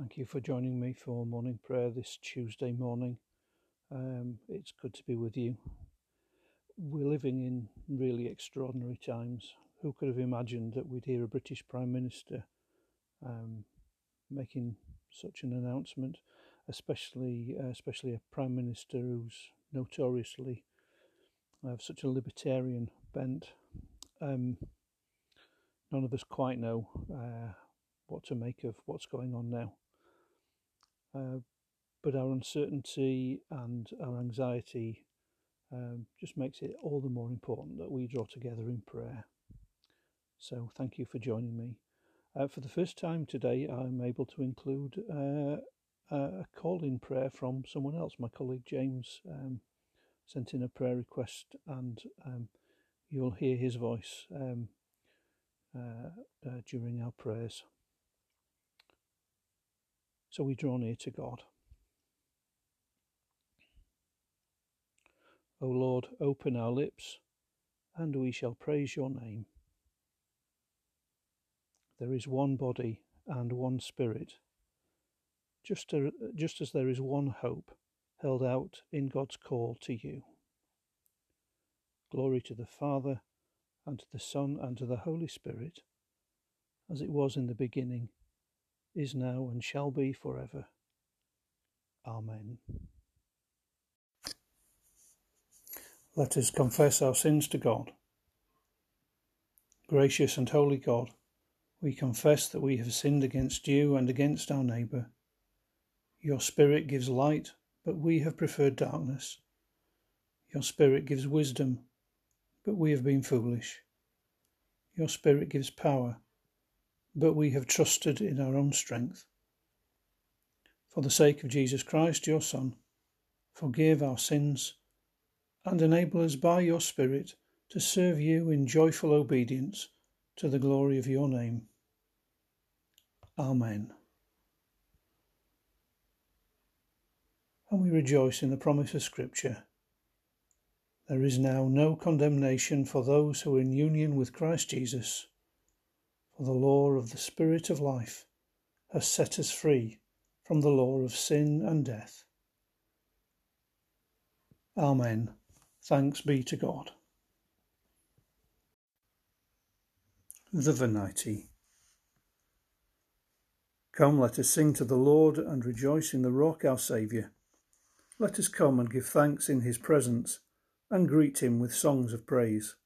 Thank you for joining me for morning prayer this Tuesday morning. Um, it's good to be with you. We're living in really extraordinary times. Who could have imagined that we'd hear a British Prime Minister um, making such an announcement, especially uh, especially a Prime Minister who's notoriously of such a libertarian bent. Um, none of us quite know uh, what to make of what's going on now. Uh, but our uncertainty and our anxiety um, just makes it all the more important that we draw together in prayer. So, thank you for joining me. Uh, for the first time today, I'm able to include uh, a call in prayer from someone else. My colleague James um, sent in a prayer request, and um, you'll hear his voice um, uh, uh, during our prayers. So we draw near to God. O Lord, open our lips, and we shall praise your name. There is one body and one spirit, just, just as there is one hope held out in God's call to you. Glory to the Father, and to the Son, and to the Holy Spirit, as it was in the beginning is now, and shall be forever. Amen. Let us confess our sins to God. Gracious and holy God, we confess that we have sinned against you and against our neighbour. Your Spirit gives light, but we have preferred darkness. Your Spirit gives wisdom, but we have been foolish. Your Spirit gives power, but we have trusted in our own strength. For the sake of Jesus Christ, your Son, forgive our sins and enable us by your Spirit to serve you in joyful obedience to the glory of your name. Amen. And we rejoice in the promise of Scripture. There is now no condemnation for those who are in union with Christ Jesus the law of the Spirit of life has set us free from the law of sin and death. Amen. Thanks be to God. The Venite. Come, let us sing to the Lord and rejoice in the rock our Saviour. Let us come and give thanks in his presence and greet him with songs of praise.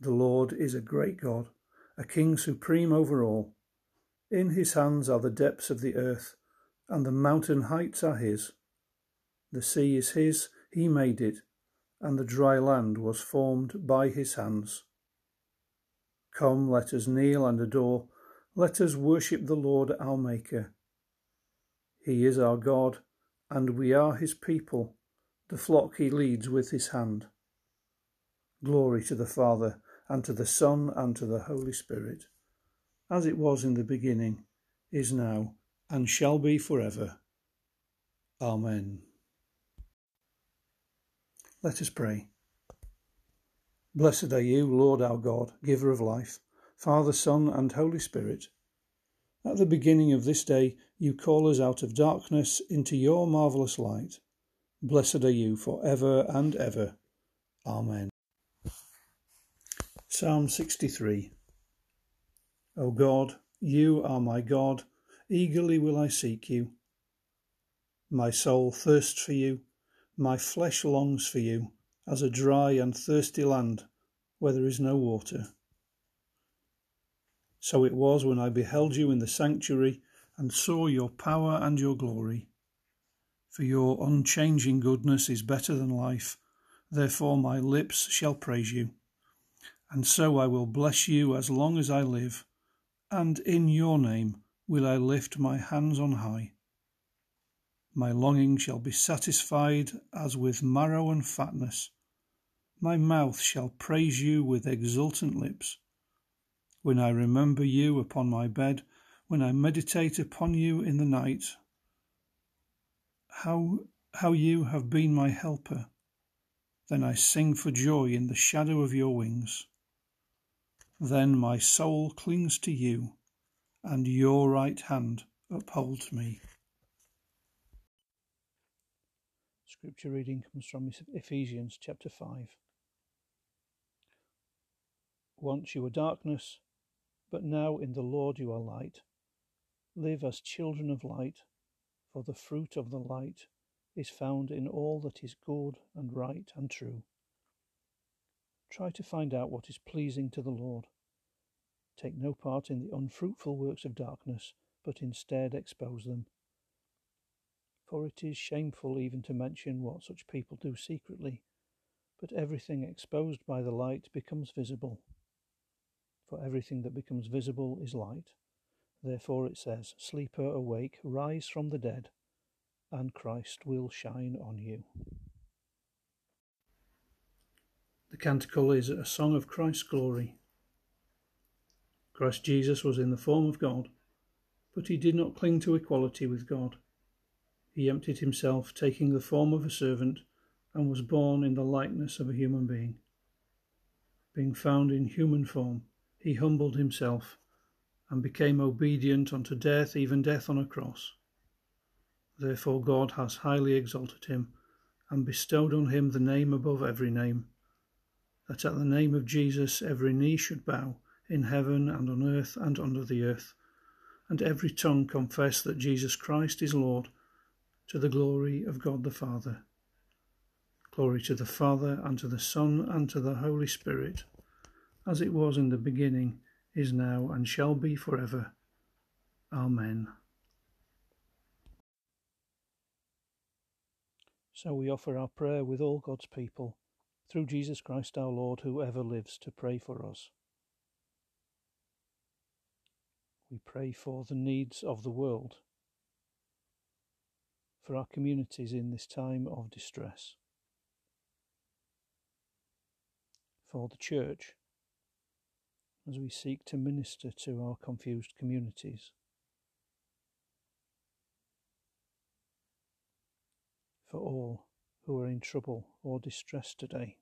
The Lord is a great God a king supreme over all. In his hands are the depths of the earth, and the mountain heights are his. The sea is his, he made it, and the dry land was formed by his hands. Come, let us kneel and adore, let us worship the Lord our Maker. He is our God, and we are his people, the flock he leads with his hand. Glory to the Father, and to the Son, and to the Holy Spirit, as it was in the beginning, is now, and shall be forever. Amen. Let us pray. Blessed are you, Lord our God, giver of life, Father, Son, and Holy Spirit. At the beginning of this day, you call us out of darkness into your marvellous light. Blessed are you for ever and ever. Amen. Psalm 63 O God, you are my God, eagerly will I seek you. My soul thirsts for you, my flesh longs for you, as a dry and thirsty land where there is no water. So it was when I beheld you in the sanctuary and saw your power and your glory. For your unchanging goodness is better than life, therefore my lips shall praise you. And so I will bless you as long as I live, and in your name will I lift my hands on high. My longing shall be satisfied as with marrow and fatness. My mouth shall praise you with exultant lips. When I remember you upon my bed, when I meditate upon you in the night, how, how you have been my helper, then I sing for joy in the shadow of your wings. Then my soul clings to you, and your right hand upholds me. Scripture reading comes from Ephesians chapter 5. Once you were darkness, but now in the Lord you are light. Live as children of light, for the fruit of the light is found in all that is good and right and true. Try to find out what is pleasing to the Lord. Take no part in the unfruitful works of darkness, but instead expose them. For it is shameful even to mention what such people do secretly, but everything exposed by the light becomes visible. For everything that becomes visible is light. Therefore it says, Sleeper, awake, rise from the dead, and Christ will shine on you. The canticle is a song of Christ's glory. Christ Jesus was in the form of God, but he did not cling to equality with God. He emptied himself, taking the form of a servant, and was born in the likeness of a human being. Being found in human form, he humbled himself and became obedient unto death, even death on a cross. Therefore God has highly exalted him and bestowed on him the name above every name, that at the name of Jesus every knee should bow in heaven and on earth and under the earth, and every tongue confess that Jesus Christ is Lord, to the glory of God the Father. Glory to the Father, and to the Son, and to the Holy Spirit, as it was in the beginning is now, and shall be forever. Amen. So we offer our prayer with all God's people, through Jesus Christ our Lord, who ever lives to pray for us. We pray for the needs of the world, for our communities in this time of distress, for the Church as we seek to minister to our confused communities. For all who are in trouble or distress today.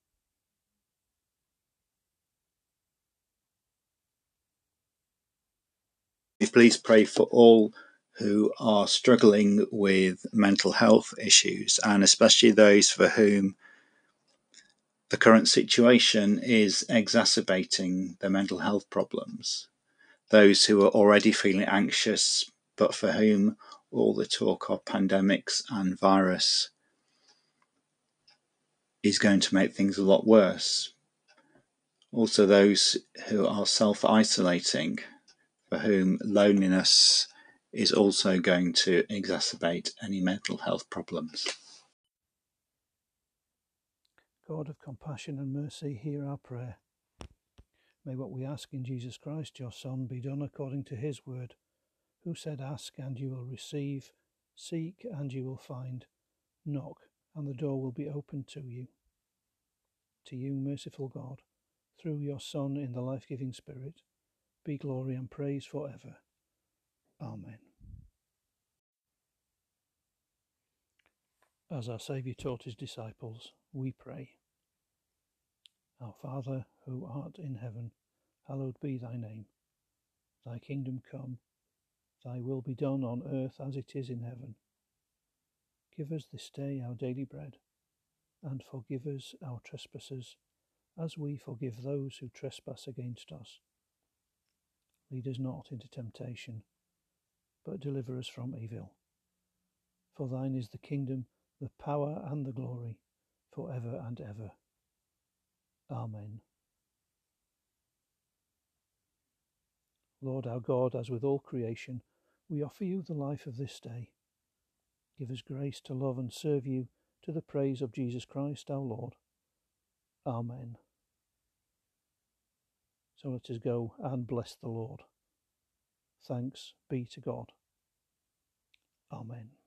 Please pray for all who are struggling with mental health issues and especially those for whom the current situation is exacerbating their mental health problems. Those who are already feeling anxious, but for whom all the talk of pandemics and virus is going to make things a lot worse. Also, those who are self isolating, for whom loneliness is also going to exacerbate any mental health problems. God of compassion and mercy, hear our prayer. May what we ask in Jesus Christ, your Son, be done according to his word, who said, Ask and you will receive, seek and you will find, knock and the door will be opened to you. To you, merciful God, through your Son in the life giving Spirit, be glory and praise for ever. Amen. As our Saviour taught his disciples, we pray. Our Father, who art in heaven, hallowed be thy name. Thy kingdom come, thy will be done on earth as it is in heaven. Give us this day our daily bread, and forgive us our trespasses, as we forgive those who trespass against us. Lead us not into temptation, but deliver us from evil. For thine is the kingdom, the power, and the glory, for ever and ever. Amen. Lord our God, as with all creation, we offer you the life of this day. Give us grace to love and serve you to the praise of Jesus Christ our Lord. Amen. So let us go and bless the Lord. Thanks be to God. Amen.